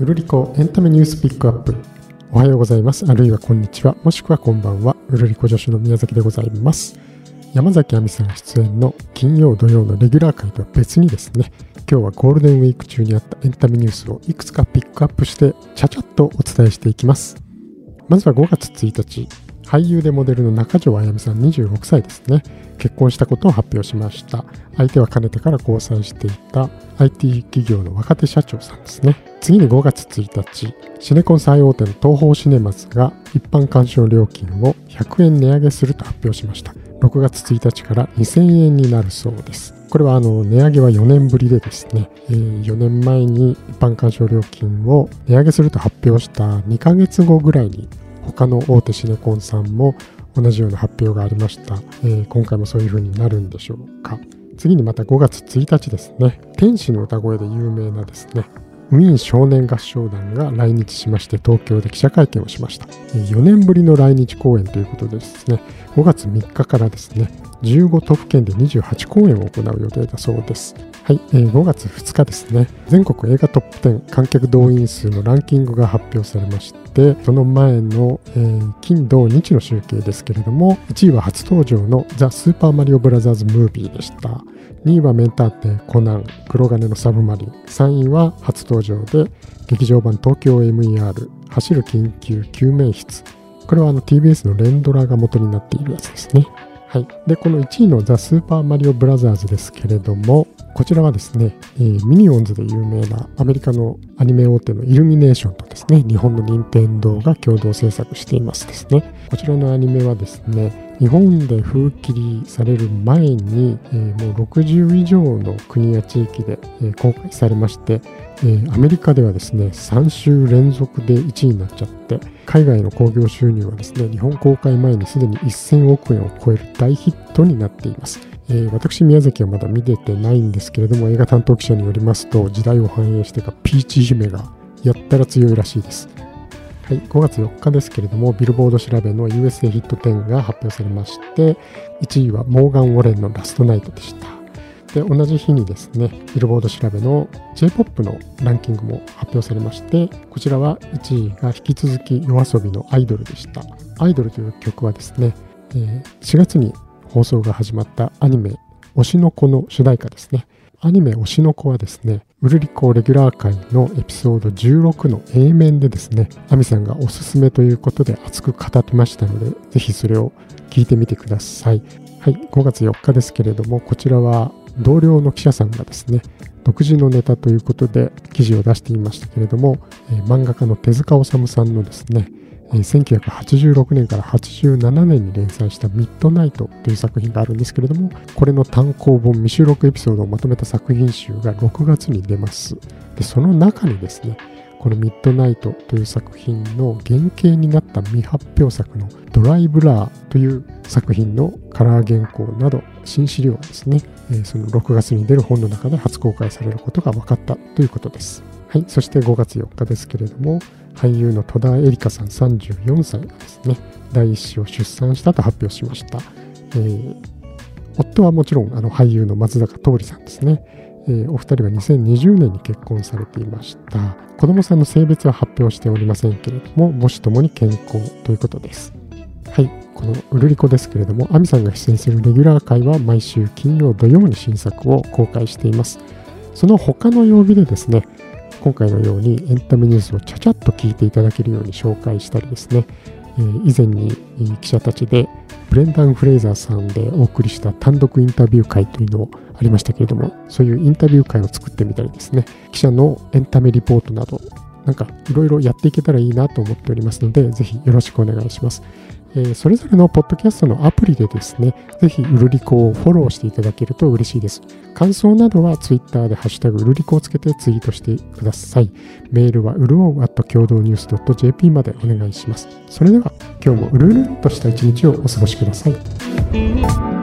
うるりこエンタメニュースピックアップ。おはようございます。あるいはこんにちは。もしくはこんばんは。うるりこ助手の宮崎でございます。山崎亜美さん出演の金曜土曜のレギュラー会とは別にですね今日はゴールデンウィーク中にあったエンタメニュースをいくつかピックアップしてちゃちゃっとお伝えしていきます。まずは5月1日。俳優でモデルの中条あやみさん26歳ですね。結婚したことを発表しました。相手はかねてから交際していた IT 企業の若手社長さんですね。次に5月1日シネコン最大手の東宝シネマズが一般鑑賞料金を100円値上げすると発表しました。6月1日から2000円になるそうです。これはあの値上げは4年ぶりでですね、え、4年前に一般鑑賞料金を値上げすると発表した2ヶ月後ぐらいに他の大手シネコンさんも同じような発表がありました、えー、今回もそういう風になるんでしょうか。次にまた5月1日ですね。天使の歌声で有名なですね。ウィーン少年合唱団が来日しまして東京で記者会見をしました。4年ぶりの来日公演ということでですね。5月3日からですね。15都府県で28公演を行う予定だそうです。はい、えー、5月2日ですね。全国映画トップ10観客動員数のランキングが発表されましてその前の、えー、金土日の集計ですけれども1位は初登場のザ・スーパーマリオブラザーズ・ムービーでした。2位はメンターテコナン黒金のサブマリン。3位は初登場で劇場版東京 MER 走る緊急救命室。これはあの TBS の連ドラが元になっているやつですね。はい。で、この1位のザ・スーパーマリオブラザーズですけれども、こちらはですね、えー、ミニオンズで有名なアメリカのアニメ大手のイルミネーションとですね、日本の任天堂が共同制作していますですね。こちらのアニメはですね、日本で封切りされる前に、えー、もう60以上の国や地域で、えー、公開されまして、えー、アメリカではですね3週連続で1位になっちゃって海外の興行収入はですね日本公開前にすでに1000億円を超える大ヒットになっています、えー、私宮崎はまだ見れてないんですけれども映画担当記者によりますと時代を反映してかピーチ姫がやったら強いらしいです。はい、5月4日ですけれども、ビルボード調べの USA ヒット10が発表されまして、1位はモーガン・ウォレンのラストナイトでした。で同じ日にですねビルボード調べの J-POP のランキングも発表されましてこちらは1位が引き続き yoasobi のアイドルでしたアイドルという曲はですね、え、4月に放送が始まったアニメ推しの子の主題歌ですねアニメ推しの子はですね、ウルリコレギュラー会のエピソード16の A 面でですね、アミさんがおすすめということで熱く語ってましたので、ぜひそれを聞いてみてください。はい、5月4日ですけれども、こちらは同僚の記者さんがですね独自のネタということで記事を出していましたけれども、え、漫画家の手塚治虫さんのですね、えー、1986年から87年に連載した「ミッドナイト」という作品があるんですけれどもこれの単行本未収録エピソードをまとめた作品集が6月に出ますでその中にですねこのミッドナイトという作品の原型になった未発表作のドライブラーという作品のカラー原稿など新資料がですね、その6月に出る本の中で初公開されることが分かったということです。はい、そして5月4日ですけれども、俳優の戸田恵梨香さん34歳がですね、第一子を出産したと発表しました。えー、夫はもちろんあの俳優の松坂桃李さんですね。えー、お二人は2020年に結婚されていました子供さんの性別は発表しておりませんけれども母子ともに健康ということですはいこのウルリコですけれどもアミさんが出演するレギュラー会は毎週金曜土曜に新作を公開していますその他の曜日でですね今回のようにエンタメニュースをちゃちゃっと聞いていただけるように紹介したりですね、え、以前に記者たちでブレンダン・フレイザーさんでお送りした単独インタビュー会というのをありましたけれども、そういうインタビュー会を作ってみたりですね、記者のエンタメリポートなど、なんかいろいろやっていけたらいいなと思っておりますので、ぜひよろしくお願いします。え、それぞれのポッドキャストのアプリでですね、ぜひうるりこをフォローしていただけると嬉しいです。感想などは Twitter でハッシュタグうるりこをつけてツイートしてください。メールはうるおう at 共同ニュース .jp までお願いします。それでは今日もうるうるとした一日をお過ごしください。